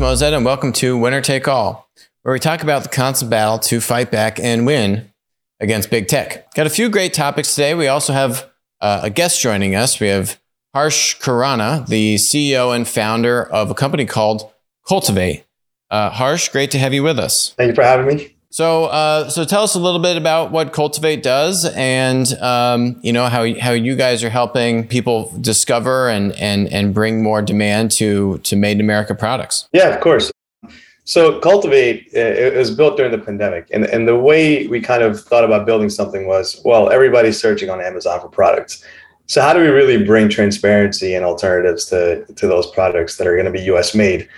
Mozet, and welcome to Winner Take All, where we talk about the constant battle to fight back and win against big tech. Got a few great topics today. We also have uh, a guest joining us. We have Harsh Khurana, the CEO and founder of a company called Cultivate. Uh, Harsh, great to have you with us. Thank you for having me. So, uh, so tell us a little bit about what Cultivate does, and um, you know how how you guys are helping people discover and and and bring more demand to to made in America products. Yeah, of course. So, Cultivate uh, it was built during the pandemic, and and the way we kind of thought about building something was, well, everybody's searching on Amazon for products. So, how do we really bring transparency and alternatives to to those products that are going to be U.S. made?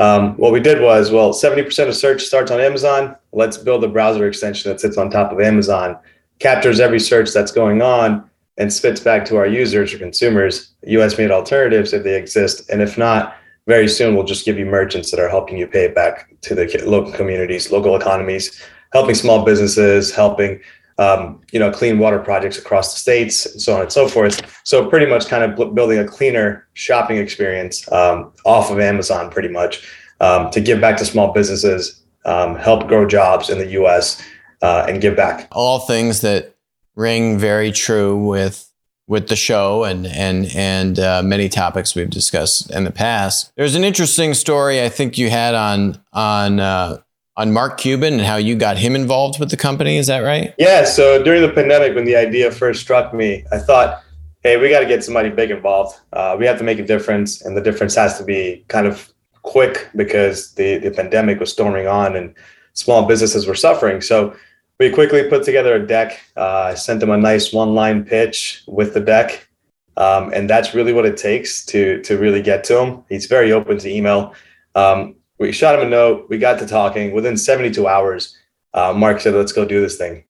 Um, what we did was, well, 70% of search starts on Amazon. Let's build a browser extension that sits on top of Amazon, captures every search that's going on, and spits back to our users or consumers US made alternatives if they exist. And if not, very soon we'll just give you merchants that are helping you pay it back to the local communities, local economies, helping small businesses, helping um, you know, clean water projects across the states, and so on and so forth. So pretty much kind of building a cleaner shopping experience um, off of Amazon, pretty much, um, to give back to small businesses, um, help grow jobs in the U.S. Uh, and give back. All things that ring very true with with the show and and and uh, many topics we've discussed in the past. There's an interesting story I think you had on on uh, on Mark Cuban and how you got him involved with the company. Is that right? Yeah. So during the pandemic, when the idea first struck me, I thought, hey, we got to get somebody big involved. Uh, we have to make a difference, and the difference has to be kind of quick because the, the pandemic was storming on and small businesses were suffering. So we quickly put together a deck. Uh, I sent them a nice one line pitch with the deck. Um, and that's really what it takes to to really get to him. He's very open to email. Um, we shot him a note. We got to talking. Within 72 hours, uh, Mark said, let's go do this thing.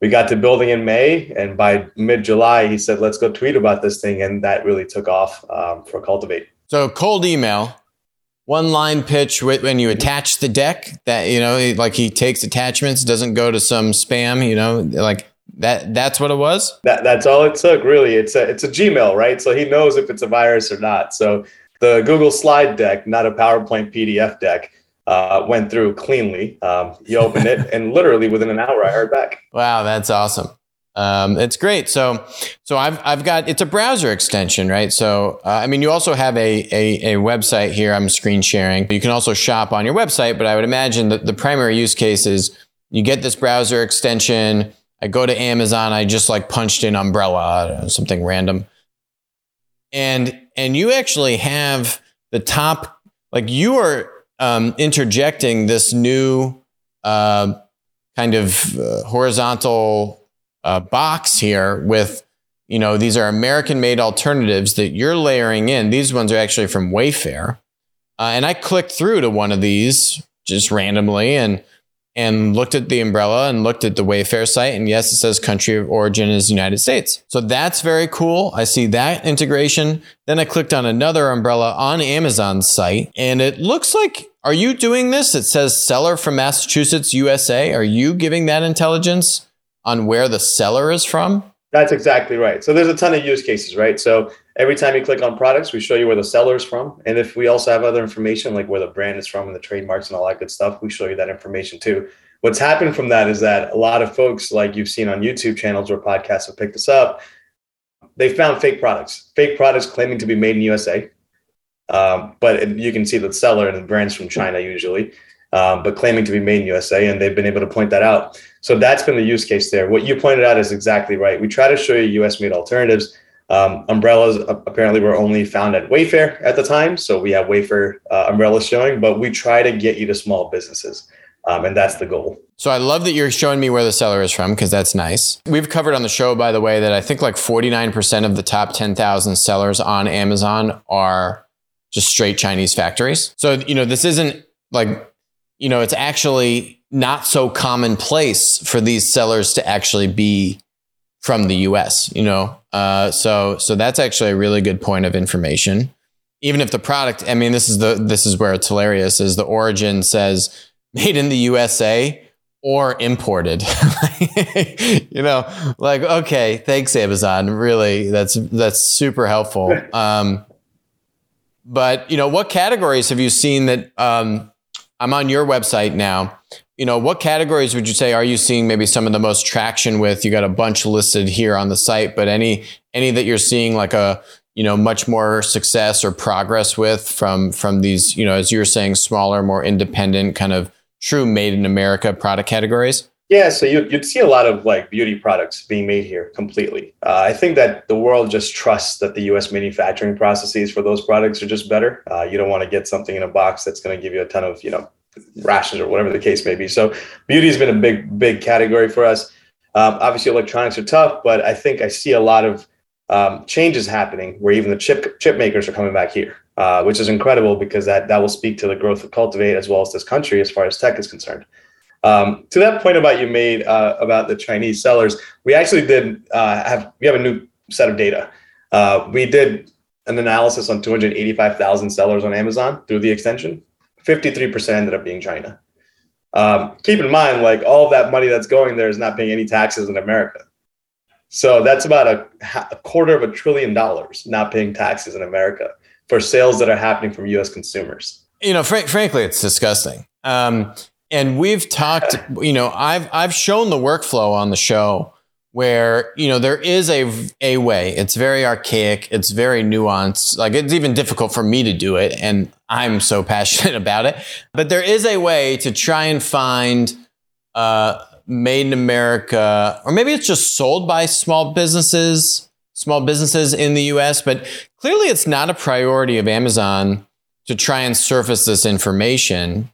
We got to building in May, and by mid July, he said, let's go tweet about this thing. And that really took off um, for Cultivate. So, cold email, one line pitch when you attach the deck that, you know, like he takes attachments, doesn't go to some spam, you know, like that that's what it was that that's all it took really it's a it's a gmail right so he knows if it's a virus or not so the Google slide deck, not a PowerPoint PDF deck, uh, went through cleanly. Um, he opened it, and literally within an hour, I heard back. Wow, that's awesome. Um, it's great. So, so I've I've got it's a browser extension, right? So, uh, I mean, you also have a, a, a website here. I'm screen sharing. You can also shop on your website, but I would imagine that the primary use case is you get this browser extension. I go to Amazon. I just like punched in umbrella, something random, and and you actually have the top like you are um, interjecting this new uh, kind of uh, horizontal uh, box here with you know these are american made alternatives that you're layering in. These ones are actually from wayfair. Uh, and i clicked through to one of these just randomly and and looked at the umbrella and looked at the Wayfair site. And yes, it says country of origin is United States. So that's very cool. I see that integration. Then I clicked on another umbrella on Amazon's site and it looks like, are you doing this? It says seller from Massachusetts, USA. Are you giving that intelligence on where the seller is from? That's exactly right. So there's a ton of use cases, right? So every time you click on products, we show you where the seller is from. And if we also have other information like where the brand is from and the trademarks and all that good stuff, we show you that information too. What's happened from that is that a lot of folks, like you've seen on YouTube channels or podcasts have picked this up, they found fake products, fake products claiming to be made in USA. Um, but you can see the seller and the brands from China usually, um, but claiming to be made in USA. And they've been able to point that out. So that's been the use case there. What you pointed out is exactly right. We try to show you US made alternatives. Um, umbrellas apparently were only found at Wayfair at the time. So we have Wayfair uh, umbrellas showing, but we try to get you to small businesses. Um, and that's the goal. So I love that you're showing me where the seller is from because that's nice. We've covered on the show, by the way, that I think like 49% of the top 10,000 sellers on Amazon are just straight Chinese factories. So, you know, this isn't like, you know, it's actually not so commonplace for these sellers to actually be from the US, you know? Uh, so, so that's actually a really good point of information. Even if the product, I mean, this is the, this is where it's hilarious is the origin says made in the USA or imported. you know, like, okay, thanks Amazon. Really, that's, that's super helpful. Um, but you know, what categories have you seen that? Um, I'm on your website now. You know, what categories would you say are you seeing maybe some of the most traction with? You got a bunch listed here on the site, but any any that you're seeing like a you know much more success or progress with from from these you know as you're saying smaller, more independent kind of true made in America product categories? Yeah, so you, would see a lot of like beauty products being made here completely. Uh, I think that the world just trusts that the U.S. manufacturing processes for those products are just better. Uh, you don't want to get something in a box that's going to give you a ton of you know rashes or whatever the case may be. So beauty has been a big big category for us. Um, obviously, electronics are tough, but I think I see a lot of um, changes happening where even the chip chip makers are coming back here, uh, which is incredible because that that will speak to the growth of Cultivate as well as this country as far as tech is concerned. Um, to that point about you made uh, about the Chinese sellers, we actually did uh, have we have a new set of data. Uh, we did an analysis on 285,000 sellers on Amazon through the extension. 53% ended up being China. Um, keep in mind, like all that money that's going there is not paying any taxes in America. So that's about a, a quarter of a trillion dollars not paying taxes in America for sales that are happening from U.S. consumers. You know, fr- frankly, it's disgusting. Um, and we've talked, you know, I've I've shown the workflow on the show where you know there is a a way. It's very archaic. It's very nuanced. Like it's even difficult for me to do it, and I'm so passionate about it. But there is a way to try and find uh, made in America, or maybe it's just sold by small businesses, small businesses in the U.S. But clearly, it's not a priority of Amazon to try and surface this information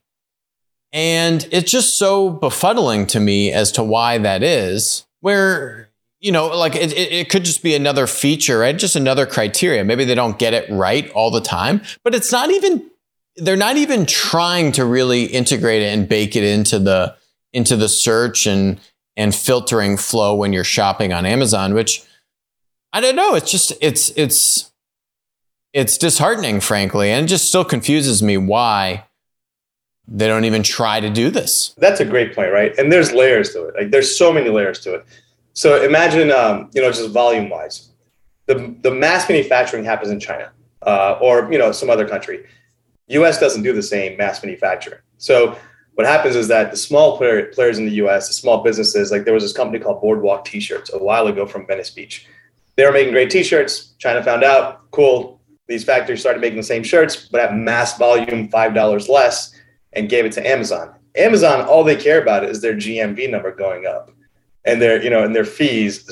and it's just so befuddling to me as to why that is, where, you know, like it, it, could just be another feature, right? Just another criteria. Maybe they don't get it right all the time, but it's not even, they're not even trying to really integrate it and bake it into the, into the search and, and filtering flow when you're shopping on Amazon, which I don't know. It's just, it's, it's, it's disheartening, frankly, and it just still confuses me why they don't even try to do this. That's a great point, right? And there's layers to it. Like there's so many layers to it. So imagine, um, you know, just volume wise, the the mass manufacturing happens in China uh, or you know some other country. U.S. doesn't do the same mass manufacturing. So what happens is that the small player, players in the U.S., the small businesses, like there was this company called Boardwalk T-shirts a while ago from Venice Beach. They were making great T-shirts. China found out, cool. These factories started making the same shirts, but at mass volume, five dollars less and gave it to Amazon. Amazon, all they care about is their GMV number going up, and their you know and their fees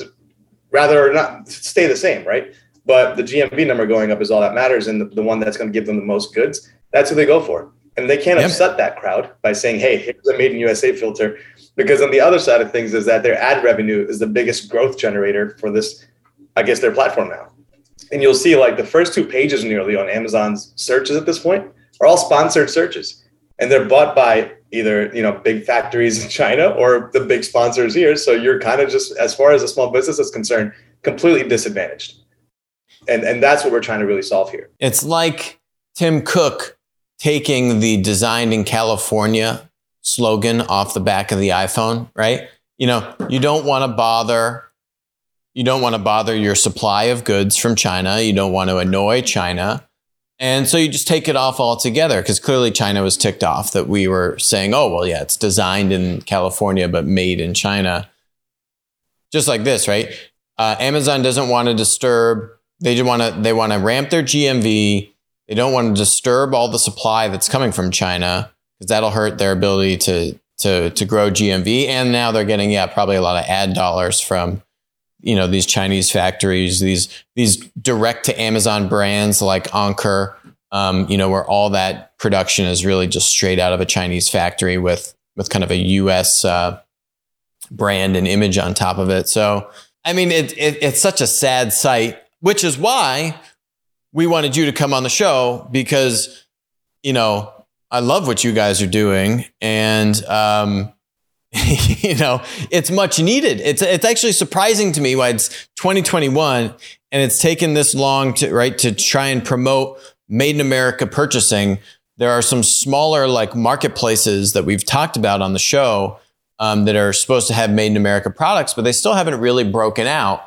rather not stay the same, right? But the GMV number going up is all that matters, and the, the one that's going to give them the most goods. That's who they go for, and they can't yep. upset that crowd by saying, "Hey, here's a made in USA filter," because on the other side of things is that their ad revenue is the biggest growth generator for this, I guess, their platform now. And you'll see like the first two pages nearly on Amazon's searches at this point are all sponsored searches and they're bought by either you know big factories in China or the big sponsors here. So you're kind of just as far as a small business is concerned, completely disadvantaged. And and that's what we're trying to really solve here. It's like Tim Cook taking the designed in California slogan off the back of the iPhone, right? You know, you don't want to bother you don't want to bother your supply of goods from China. You don't want to annoy China. And so you just take it off altogether because clearly China was ticked off that we were saying, oh, well, yeah, it's designed in California, but made in China. Just like this, right? Uh, Amazon doesn't want to disturb, they just want to, they want to ramp their GMV. They don't want to disturb all the supply that's coming from China because that'll hurt their ability to, to, to grow GMV. And now they're getting, yeah, probably a lot of ad dollars from you know these Chinese factories, these these direct to Amazon brands like Anker, um, you know, where all that production is really just straight out of a Chinese factory with with kind of a U.S. Uh, brand and image on top of it. So, I mean, it, it, it's such a sad sight, which is why we wanted you to come on the show because, you know, I love what you guys are doing, and um, you know, it's much needed. It's it's actually surprising to me why it's 2021 and it's taken this long to right to try and promote made in America purchasing. There are some smaller like marketplaces that we've talked about on the show um, that are supposed to have made in America products, but they still haven't really broken out.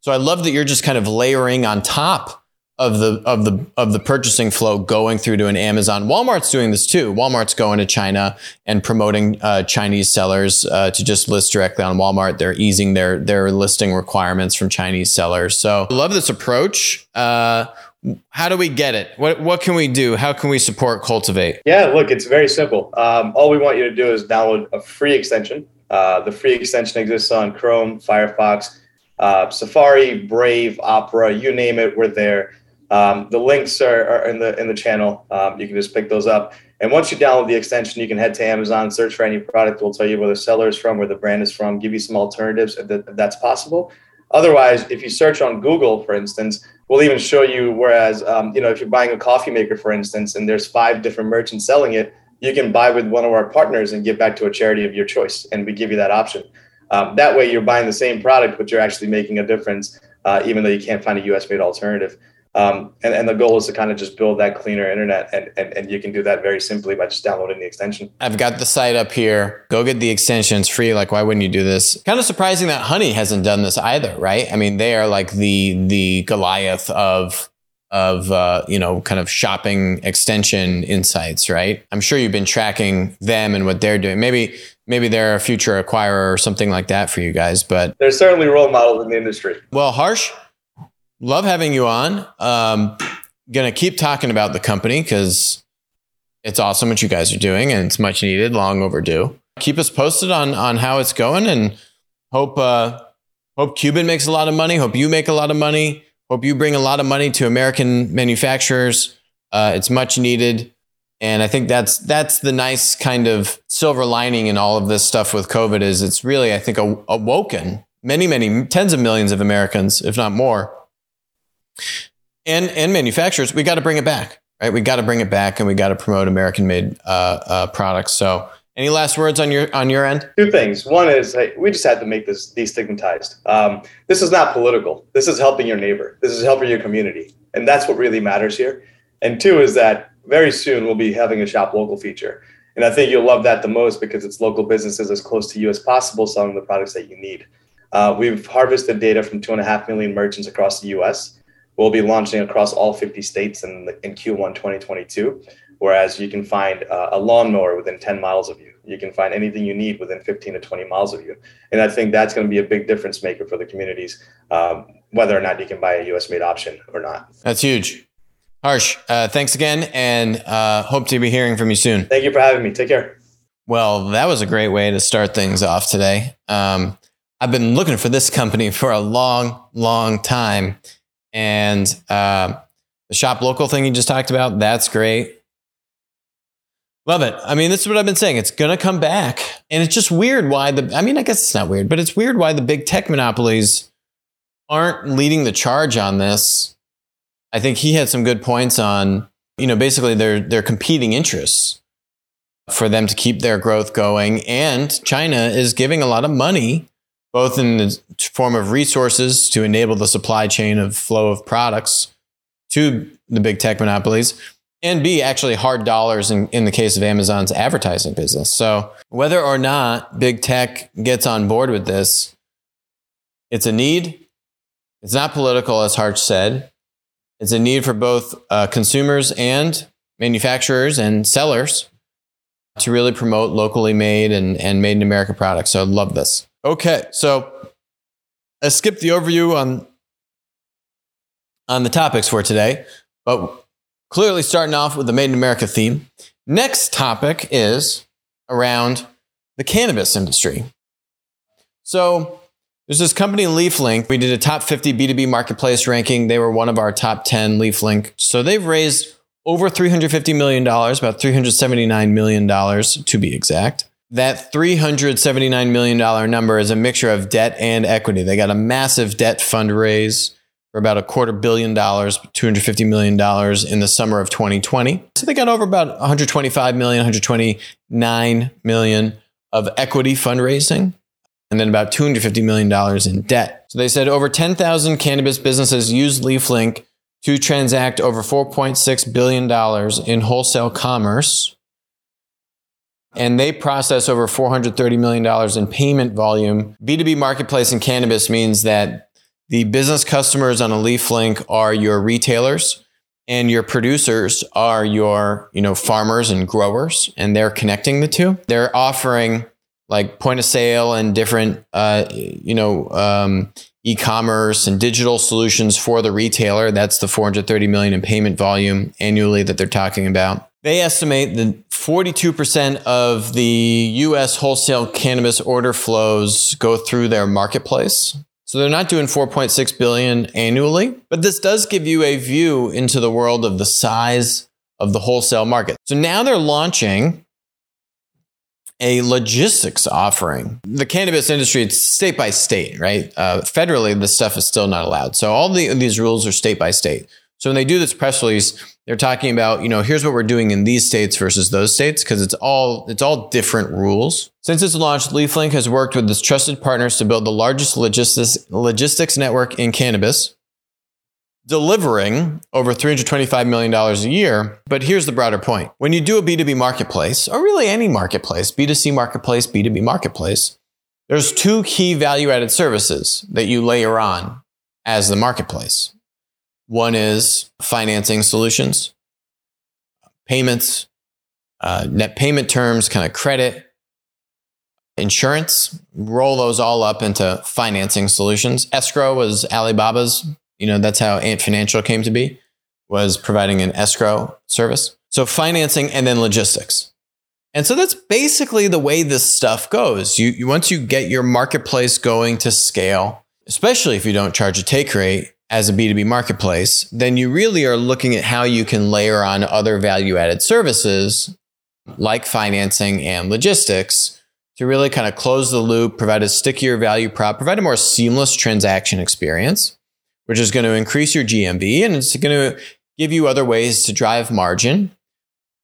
So I love that you're just kind of layering on top of the of the of the purchasing flow going through to an Amazon. Walmart's doing this too. Walmart's going to China and promoting uh, Chinese sellers uh, to just list directly on Walmart. They're easing their their listing requirements from Chinese sellers. So I love this approach. Uh, how do we get it? What what can we do? How can we support Cultivate? Yeah, look, it's very simple. Um, all we want you to do is download a free extension. Uh, the free extension exists on Chrome, Firefox, uh, Safari, Brave, Opera, you name it, we're there. Um, the links are, are, in the in the channel. Um, you can just pick those up. And once you download the extension, you can head to Amazon, search for any product. We'll tell you where the seller is from, where the brand is from, give you some alternatives if, that, if that's possible. Otherwise, if you search on Google, for instance, we'll even show you. Whereas, um, you know, if you're buying a coffee maker, for instance, and there's five different merchants selling it, you can buy with one of our partners and give back to a charity of your choice, and we give you that option. Um, that way, you're buying the same product, but you're actually making a difference, uh, even though you can't find a US made alternative. Um, and, and the goal is to kind of just build that cleaner internet. And, and, and you can do that very simply by just downloading the extension. I've got the site up here. Go get the extensions free. Like, why wouldn't you do this? Kind of surprising that Honey hasn't done this either, right? I mean, they are like the the Goliath of of uh, you know kind of shopping extension insights, right? I'm sure you've been tracking them and what they're doing. Maybe maybe they're a future acquirer or something like that for you guys. But they're certainly role models in the industry. Well, Harsh, love having you on. Um, gonna keep talking about the company because it's awesome what you guys are doing and it's much needed, long overdue. Keep us posted on on how it's going and hope uh, hope Cuban makes a lot of money. Hope you make a lot of money. Hope you bring a lot of money to American manufacturers. Uh, it's much needed. And I think that's that's the nice kind of silver lining in all of this stuff with COVID is it's really I think awoken many many tens of millions of Americans, if not more, and and manufacturers. We got to bring it back, right? We got to bring it back, and we got to promote American made uh, uh, products. So, any last words on your on your end? Two things. One is hey, we just had to make this destigmatized. Um, this is not political. This is helping your neighbor. This is helping your community, and that's what really matters here. And two is that very soon we'll be having a shop local feature. And I think you'll love that the most because it's local businesses as close to you as possible selling the products that you need. Uh, we've harvested data from two and a half million merchants across the US. We'll be launching across all 50 states in, in Q1 2022, whereas you can find uh, a lawnmower within 10 miles of you. You can find anything you need within 15 to 20 miles of you. And I think that's going to be a big difference maker for the communities, um, whether or not you can buy a US made option or not. That's huge. Harsh, uh, thanks again, and uh, hope to be hearing from you soon. Thank you for having me. Take care. Well, that was a great way to start things off today. Um, I've been looking for this company for a long, long time, and uh, the shop local thing you just talked about, that's great. Love it. I mean, this is what I've been saying. It's going to come back. And it's just weird why the, I mean, I guess it's not weird, but it's weird why the big tech monopolies aren't leading the charge on this I think he had some good points on, you know, basically their their competing interests for them to keep their growth going. And China is giving a lot of money, both in the form of resources to enable the supply chain of flow of products to the big tech monopolies, and B, actually hard dollars in, in the case of Amazon's advertising business. So whether or not big tech gets on board with this, it's a need. It's not political, as Harsh said. It's a need for both uh, consumers and manufacturers and sellers to really promote locally made and, and made in America products. So I love this. Okay, so I skipped the overview on on the topics for today, but clearly starting off with the Made in America theme. Next topic is around the cannabis industry. So there's this company, LeafLink. We did a top 50 B2B marketplace ranking. They were one of our top 10, LeafLink. So they've raised over $350 million, about $379 million to be exact. That $379 million number is a mixture of debt and equity. They got a massive debt fundraise for about a quarter billion dollars, $250 million in the summer of 2020. So they got over about 125 million, 129 million of equity fundraising and then about $250 million in debt. So they said over 10,000 cannabis businesses use LeafLink to transact over $4.6 billion in wholesale commerce. And they process over $430 million in payment volume. B2B marketplace in cannabis means that The business customers on a LeafLink are your retailers and your producers are your, you know, farmers and growers and they're connecting the two. They're offering like point of sale and different, uh, you know, um, e-commerce and digital solutions for the retailer. That's the 430 million in payment volume annually that they're talking about. They estimate that 42% of the US wholesale cannabis order flows go through their marketplace. So they're not doing 4.6 billion annually, but this does give you a view into the world of the size of the wholesale market. So now they're launching a logistics offering. The cannabis industry, it's state by state, right? Uh, federally, this stuff is still not allowed. So all the, these rules are state by state. So when they do this press release, they're talking about, you know, here's what we're doing in these states versus those states because it's all it's all different rules. Since its launch, LeafLink has worked with its trusted partners to build the largest logistics logistics network in cannabis delivering over $325 million a year. But here's the broader point. When you do a B2B marketplace, or really any marketplace, B2C marketplace, B2B marketplace, there's two key value added services that you layer on as the marketplace. One is financing solutions, payments, uh, net payment terms, kind of credit, insurance, roll those all up into financing solutions. Escrow was Alibaba's you know, that's how Ant Financial came to be, was providing an escrow service. So financing and then logistics. And so that's basically the way this stuff goes. You, you once you get your marketplace going to scale, especially if you don't charge a take rate as a B2B marketplace, then you really are looking at how you can layer on other value added services like financing and logistics to really kind of close the loop, provide a stickier value prop, provide a more seamless transaction experience which is going to increase your GMV and it's going to give you other ways to drive margin.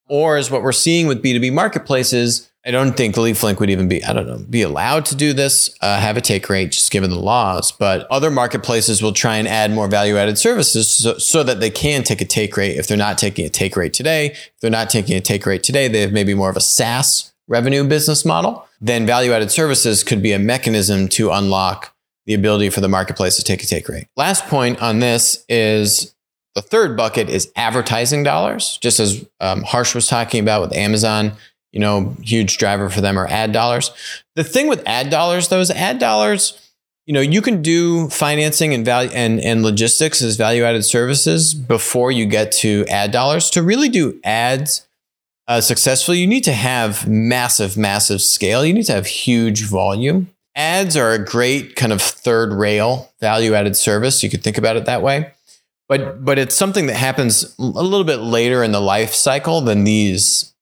Or as what we're seeing with B2B marketplaces, I don't think LeafLink would even be, I don't know, be allowed to do this, uh, have a take rate just given the laws. But other marketplaces will try and add more value added services so, so that they can take a take rate if they're not taking a take rate today. If they're not taking a take rate today, they have maybe more of a SaaS revenue business model. Then value added services could be a mechanism to unlock the ability for the marketplace to take a take rate. Last point on this is the third bucket is advertising dollars, just as um, Harsh was talking about with Amazon. You know, huge driver for them are ad dollars. The thing with ad dollars, though, is ad dollars. You know, you can do financing and value and, and logistics as value added services before you get to ad dollars. To really do ads uh, successfully, you need to have massive, massive scale. You need to have huge volume ads are a great kind of third rail value added service. You could think about it that way. But but it's something that happens a little bit later in the life cycle than these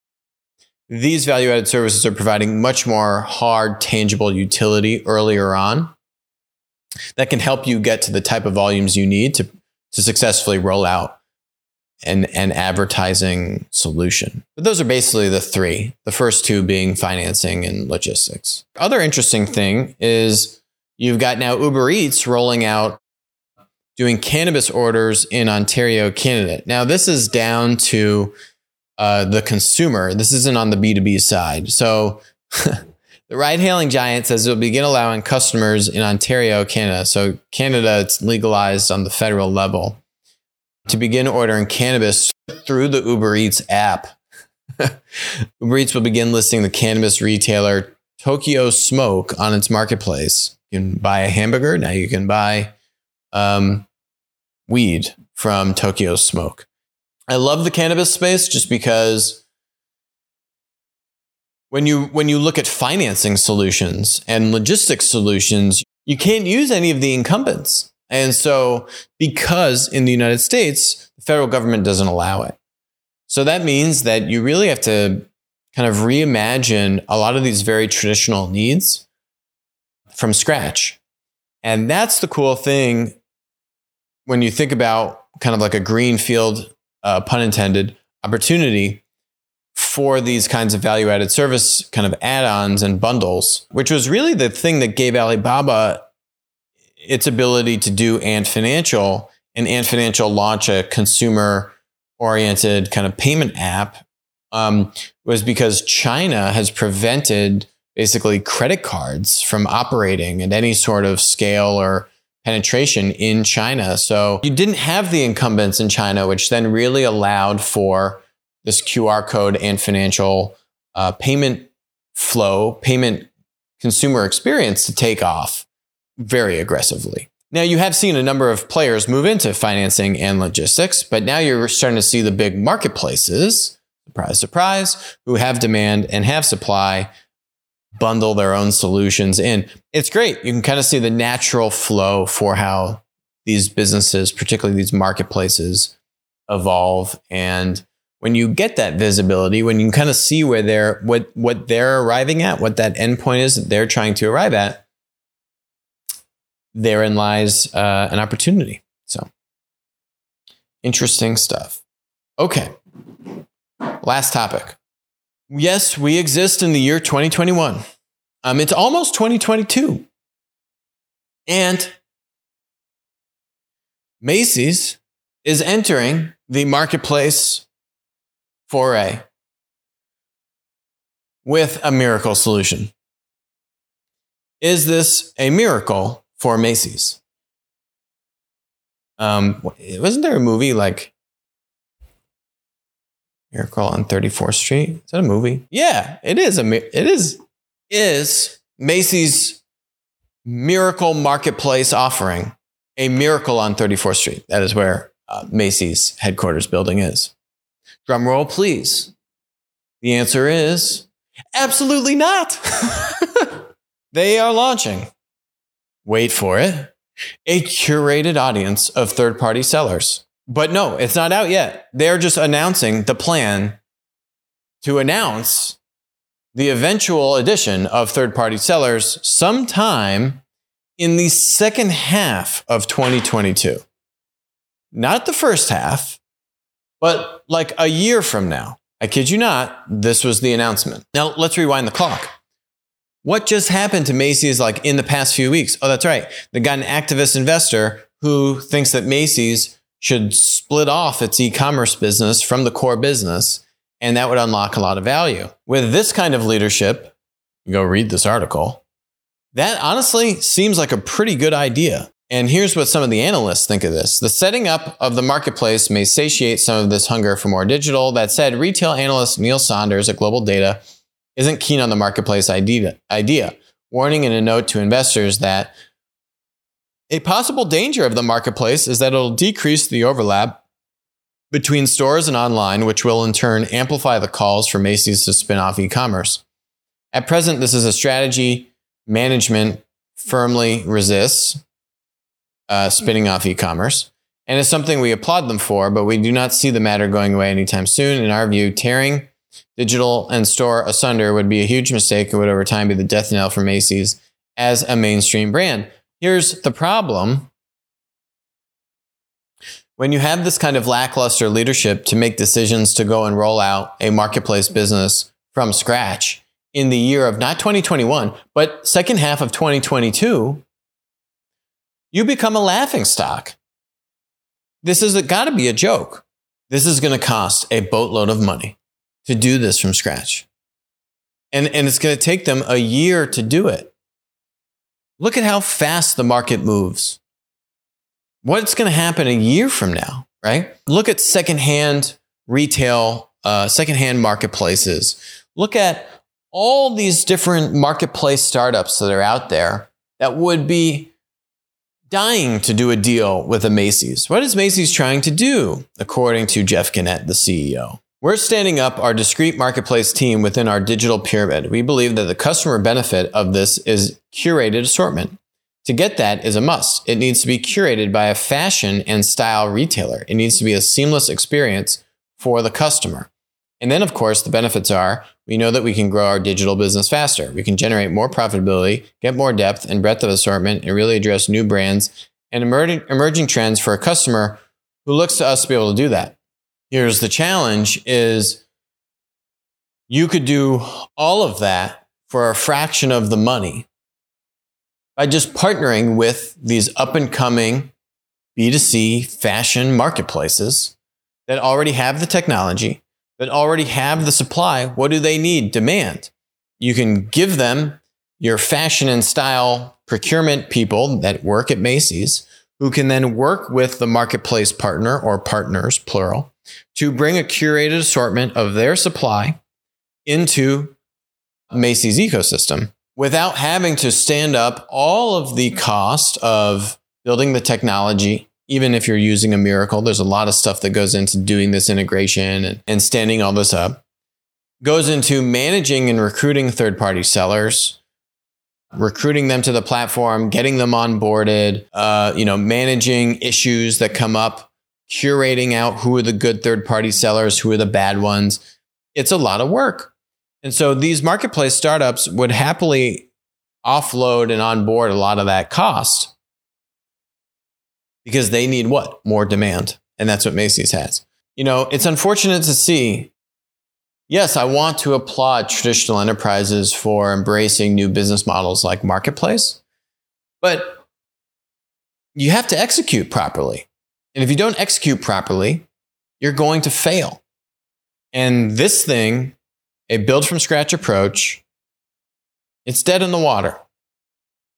these value added services are providing much more hard tangible utility earlier on that can help you get to the type of volumes you need to to successfully roll out an, an advertising solution. But those are basically the three, the first two being financing and logistics. Other interesting thing is you've got now Uber Eats rolling out doing cannabis orders in Ontario, Canada. Now, this is down to uh, the consumer. This isn't on the B2B side. So the ride hailing giant says it'll begin allowing customers in Ontario, Canada. So Canada, it's legalized on the federal level to begin ordering cannabis through the Uber Eats app. Uber Eats will begin listing the cannabis retailer Tokyo Smoke on its marketplace. You can buy a hamburger. Now you can buy um, weed from Tokyo Smoke. I love the cannabis space just because when you when you look at financing solutions and logistics solutions, you can't use any of the incumbents. And so, because in the United States, the federal government doesn't allow it. So that means that you really have to kind of reimagine a lot of these very traditional needs from scratch. And that's the cool thing when you think about kind of like a greenfield, uh, pun intended, opportunity for these kinds of value added service kind of add ons and bundles, which was really the thing that gave Alibaba its ability to do Ant Financial and Ant Financial launch a consumer oriented kind of payment app um, was because China has prevented basically credit cards from operating at any sort of scale or penetration in China. So you didn't have the incumbents in China, which then really allowed for this QR code and financial uh, payment flow, payment consumer experience to take off very aggressively. Now, you have seen a number of players move into financing and logistics, but now you're starting to see the big marketplaces, surprise, surprise, who have demand and have supply bundle their own solutions in. It's great. You can kind of see the natural flow for how these businesses, particularly these marketplaces, evolve. And when you get that visibility, when you can kind of see where they're what what they're arriving at, what that endpoint is that they're trying to arrive at, therein lies uh, an opportunity. So interesting stuff. Okay. Last topic. Yes, we exist in the year 2021. Um, it's almost 2022. And Macy's is entering the marketplace foray with a Mirakl solution. Is this a miracle for Macy's? Um, wasn't there a movie like Miracle on 34th Street. Is that a movie? Yeah, it is. A, it is. Is Macy's Miracle Marketplace offering a miracle on 34th Street? That is where uh, Macy's headquarters building is. Drum roll, please. The answer is absolutely not. they are launching, wait for it, a curated audience of third party sellers. But no, it's not out yet. They're just announcing the plan to announce the eventual addition of third party sellers sometime in the second half of 2022. Not the first half, but like a year from now. I kid you not, this was the announcement. Now let's rewind the clock. What just happened to Macy's like in the past few weeks? Oh, that's right. They got an activist investor who thinks that Macy's should split off its e-commerce business from the core business and that would unlock a lot of value. With this kind of leadership, go read this article. That honestly seems like a pretty good idea. And here's what some of the analysts think of this. The setting up of the marketplace may satiate some of this hunger for more digital. That said, retail analyst Neil Saunders at Global Data isn't keen on the marketplace idea, idea warning in a note to investors that a possible danger of the marketplace is that it'll decrease the overlap between stores and online, which will in turn amplify the calls for Macy's to spin off e commerce. At present, this is a strategy management firmly resists uh, spinning off e commerce. And it's something we applaud them for, but we do not see the matter going away anytime soon. In our view, tearing digital and store asunder would be a huge mistake and would over time be the death knell for Macy's as a mainstream brand. Here's the problem. When you have this kind of lackluster leadership to make decisions to go and roll out a marketplace business from scratch in the year of not 2021, but second half of 2022, you become a laughing stock. This has got to be a joke. This is going to cost a boatload of money to do this from scratch. And, and it's going to take them a year to do it. Look at how fast the market moves. What's going to happen a year from now, right? Look at secondhand retail, uh, secondhand marketplaces. Look at all these different marketplace startups that are out there that would be dying to do a deal with a Macy's. What is Macy's trying to do, according to Jeff Gennette, the CEO? We're standing up our discrete marketplace team within our digital pyramid. We believe that the customer benefit of this is curated assortment. To get that is a must. It needs to be curated by a fashion and style retailer. It needs to be a seamless experience for the customer. And then, of course, the benefits are we know that we can grow our digital business faster. We can generate more profitability, get more depth and breadth of assortment, and really address new brands and emerging, emerging trends for a customer who looks to us to be able to do that. Here's the challenge is you could do all of that for a fraction of the money by just partnering with these up and coming B2C fashion marketplaces that already have the technology, that already have the supply. What do they need? Demand. You can give them your fashion and style procurement people that work at Macy's who can then work with the marketplace partner or partners, plural, to bring a curated assortment of their supply into Macy's ecosystem without having to stand up all of the cost of building the technology. Even if you're using a Mirakl, there's a lot of stuff that goes into doing this integration and, and standing all this up. Goes into managing and recruiting third party sellers, recruiting them to the platform, getting them onboarded, uh, you know, managing issues that come up, curating out who are the good third party sellers, who are the bad ones. It's a lot of work. And so these marketplace startups would happily offload and onboard a lot of that cost because they need what? More demand. And that's what Macy's has. You know, it's unfortunate to see yes, I want to applaud traditional enterprises for embracing new business models like marketplace, but you have to execute properly. And if you don't execute properly, you're going to fail. And this thing, a build from scratch approach, it's dead in the water.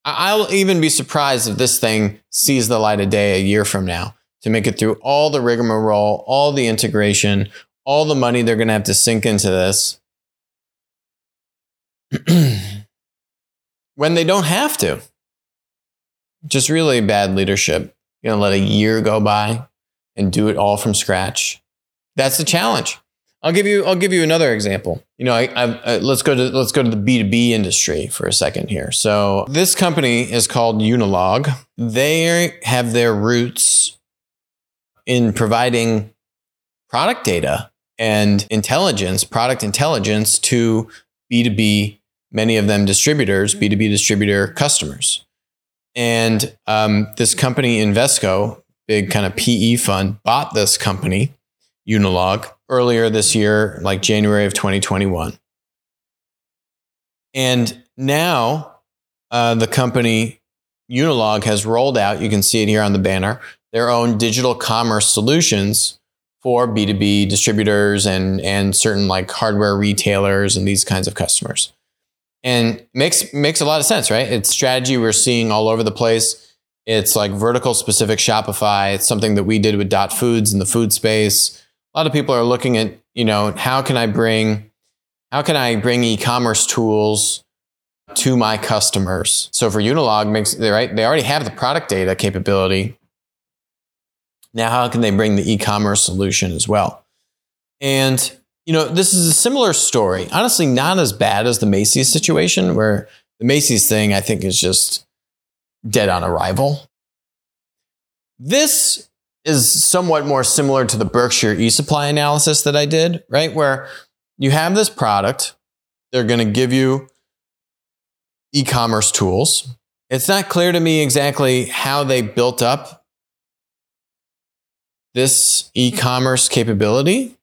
I'll even be surprised if this thing sees the light of day a year from now to make it through all the rigmarole, all the integration, all the money they're going to have to sink into this when they don't have to. Just really bad leadership. You're going to let a year go by and do it all from scratch. That's the challenge. I'll give you. I'll give you another example. You know, I, I, let's go to let's go to the B two B industry for a second here. So this company is called Unilog. They have their roots in providing product data and intelligence, product intelligence to B2B, many of them distributors, B2B distributor customers. And um, this company, Invesco, big kind of PE fund, bought this company, Unilog, earlier this year, like January of 2021. And now uh, the company Unilog has rolled out, you can see it here on the banner, their own digital commerce solutions for B2B distributors and, and certain like hardware retailers and these kinds of customers. And makes makes a lot of sense, right? It's strategy we're seeing all over the place. It's like vertical specific Shopify. It's something that we did with Dot Foods in the food space. A lot of people are looking at, you know, how can I bring how can I bring e-commerce tools to my customers? So for Unilog makes right, they already have the product data capability now, how can they bring the e commerce solution as well? And, you know, this is a similar story. Honestly, not as bad as the Macy's situation, where the Macy's thing, I think, is just dead on arrival. This is somewhat more similar to the Berkshire e supply analysis that I did, right? Where you have this product, they're going to give you e commerce tools. It's not clear to me exactly how they built up this e-commerce capability.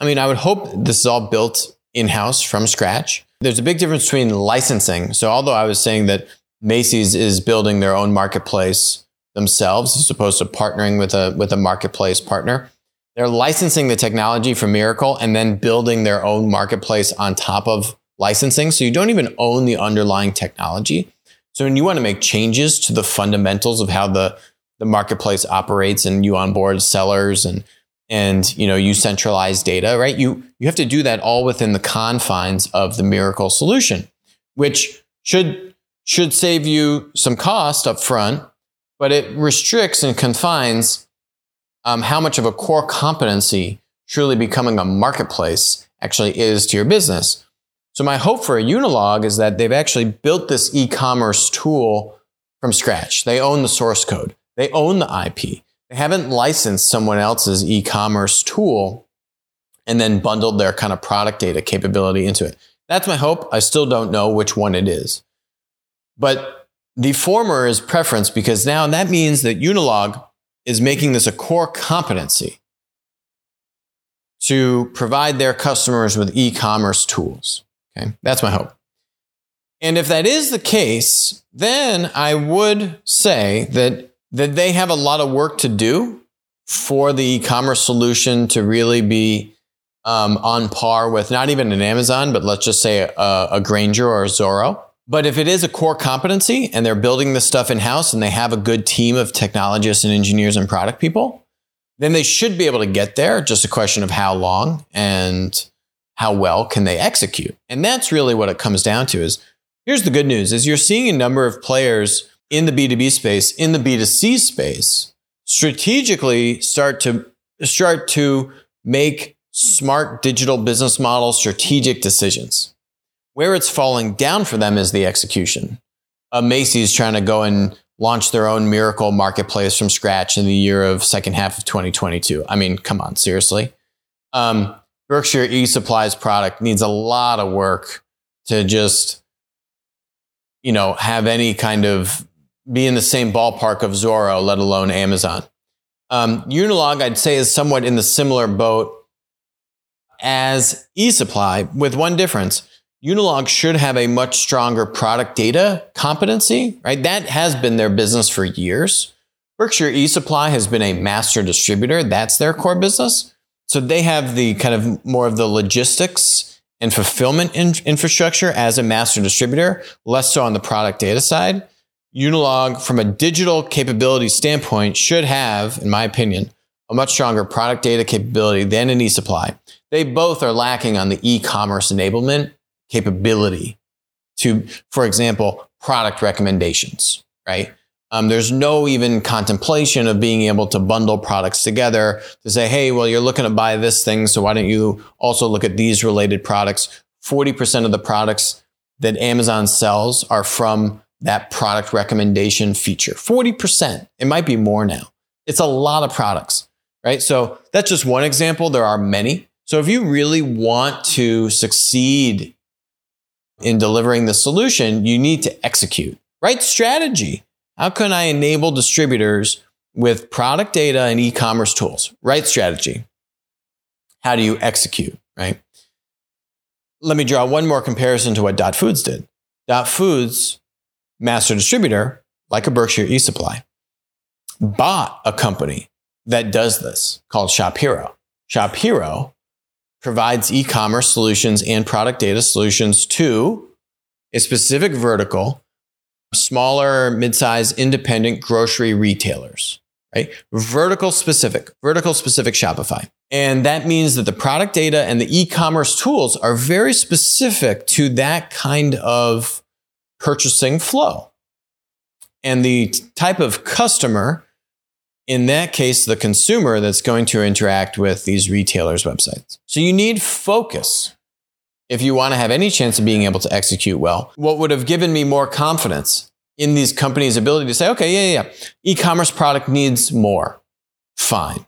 I mean, I would hope this is all built in-house from scratch. There's a big difference between licensing. So although I was saying that Macy's is building their own marketplace themselves as opposed to partnering with a with a marketplace partner, they're licensing the technology from Mirakl and then building their own marketplace on top of licensing. So you don't even own the underlying technology. So when you want to make changes to the fundamentals of how the the marketplace operates and you onboard sellers and and you know you centralize data right? You you have to do that all within the confines of the Mirakl solution which should should save you some cost up front but it restricts and confines um, how much of a core competency truly becoming a marketplace actually is to your business. So my hope for a unilog is that they've actually built this e-commerce tool from scratch. They own the source code. They own the IP. They haven't licensed someone else's e commerce tool and then bundled their kind of product data capability into it. That's my hope. I still don't know which one it is. But the former is preference because now that means that Unilog is making this a core competency to provide their customers with e commerce tools. Okay, that's my hope. And if that is the case, then I would say that that they have a lot of work to do for the e-commerce solution to really be um, on par with not even an Amazon, but let's just say a, a Grainger or a Zoro. But if it is a core competency and they're building this stuff in house and they have a good team of technologists and engineers and product people, then they should be able to get there. Just a question of how long and how well can they execute. And that's really what it comes down to is here's the good news is you're seeing a number of players in the B2B space, in the B2C space, strategically start to start to make smart digital business model strategic decisions. Where it's falling down for them is the execution. A Macy's trying to go and launch their own Mirakl marketplace from scratch in the year of second half of 2022. I mean, come on, seriously. Um, Berkshire E Supplies product needs a lot of work to just, you know, have any kind of be in the same ballpark of Zoro, let alone Amazon. Um, Unilog, I'd say, is somewhat in the similar boat as eSupply, with one difference. Unilog should have a much stronger product data competency, right? That has been their business for years. Berkshire eSupply has been a master distributor. That's their core business. So they have the kind of more of the logistics and fulfillment in- infrastructure as a master distributor, less so on the product data side. Unilog, from a digital capability standpoint, should have, in my opinion, a much stronger product data capability than an eSupply. They both are lacking on the e-commerce enablement capability to, for example, product recommendations, right? Um, there's no even contemplation of being able to bundle products together to say, hey, well, you're looking to buy this thing, so why don't you also look at these related products? 40% of the products that Amazon sells are from that product recommendation feature. 40%. It might be more now. It's a lot of products, right? So that's just one example. There are many. So if you really want to succeed in delivering the solution, you need to execute. Right strategy. How can I enable distributors with product data and e commerce tools? Right strategy. How do you execute? Right. Let me draw one more comparison to what Dot Foods did. Dot Foods, master distributor, like a Berkshire e supply, bought a company that does this called ShopHero. Shop Hero provides e commerce solutions and product data solutions to a specific vertical, smaller, mid sized independent grocery retailers, right? Vertical specific, vertical specific Shopify. And that means that the product data and the e commerce tools are very specific to that kind of purchasing flow. And the type of customer in that case, the consumer that's going to interact with these retailers' websites. So you need focus if you want to have any chance of being able to execute well. What would have given me more confidence in these companies' ability to say, okay, yeah, yeah, yeah. e-commerce product needs more. Fine.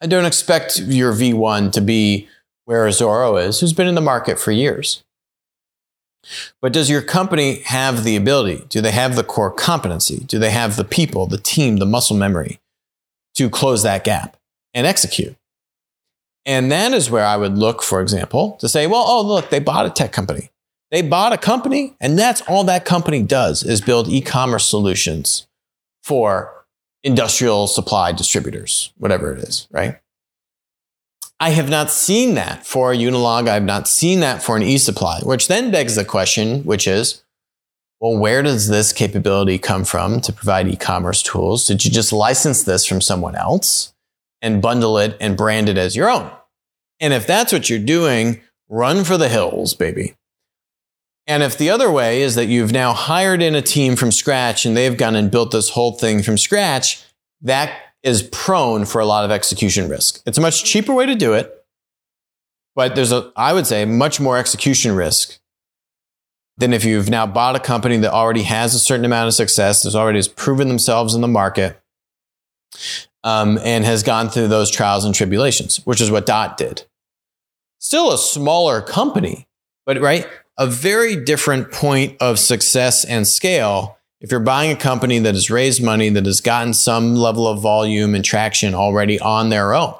I don't expect your V1 to be where Zoro is, who's been in the market for years. But does your company have the ability? Do they have the core competency? Do they have the people, the team, the muscle memory to close that gap and execute. And that is where I would look, for example, to say, well, oh, look, they bought a tech company. They bought a company, and that's all that company does is build e commerce solutions for industrial supply distributors, whatever it is, right? I have not seen that for a Unilog. I have not seen that for an e supply, which then begs the question, which is, well, where does this capability come from to provide e-commerce tools? Did you just license this from someone else and bundle it and brand it as your own? And if that's what you're doing, run for the hills, baby. And if the other way is that you've now hired in a team from scratch and they've gone and built this whole thing from scratch, that is prone for a lot of execution risk. It's a much cheaper way to do it, but there's a, I would say, much more execution risk than if you've now bought a company that already has a certain amount of success, that's already has proven themselves in the market, um, and has gone through those trials and tribulations, which is what Dot did. Still a smaller company, but right, a very different point of success and scale. If you're buying a company that has raised money, that has gotten some level of volume and traction already on their own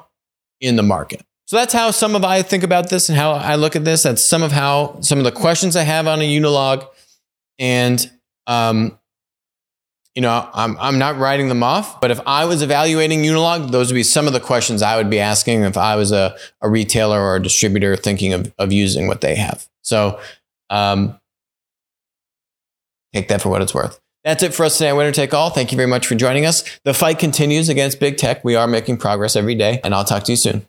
in the market. So that's how some of I think about this and how I look at this. That's some of how some of the questions I have on a Unilog, and um, you know, I'm I'm not writing them off. But if I was evaluating Unilog, those would be some of the questions I would be asking if I was a, a retailer or a distributor thinking of of using what they have. So, um, take that for what it's worth. That's it for us today Winner Take All. Thank you very much for joining us. The fight continues against big tech. We are making progress every day, and I'll talk to you soon.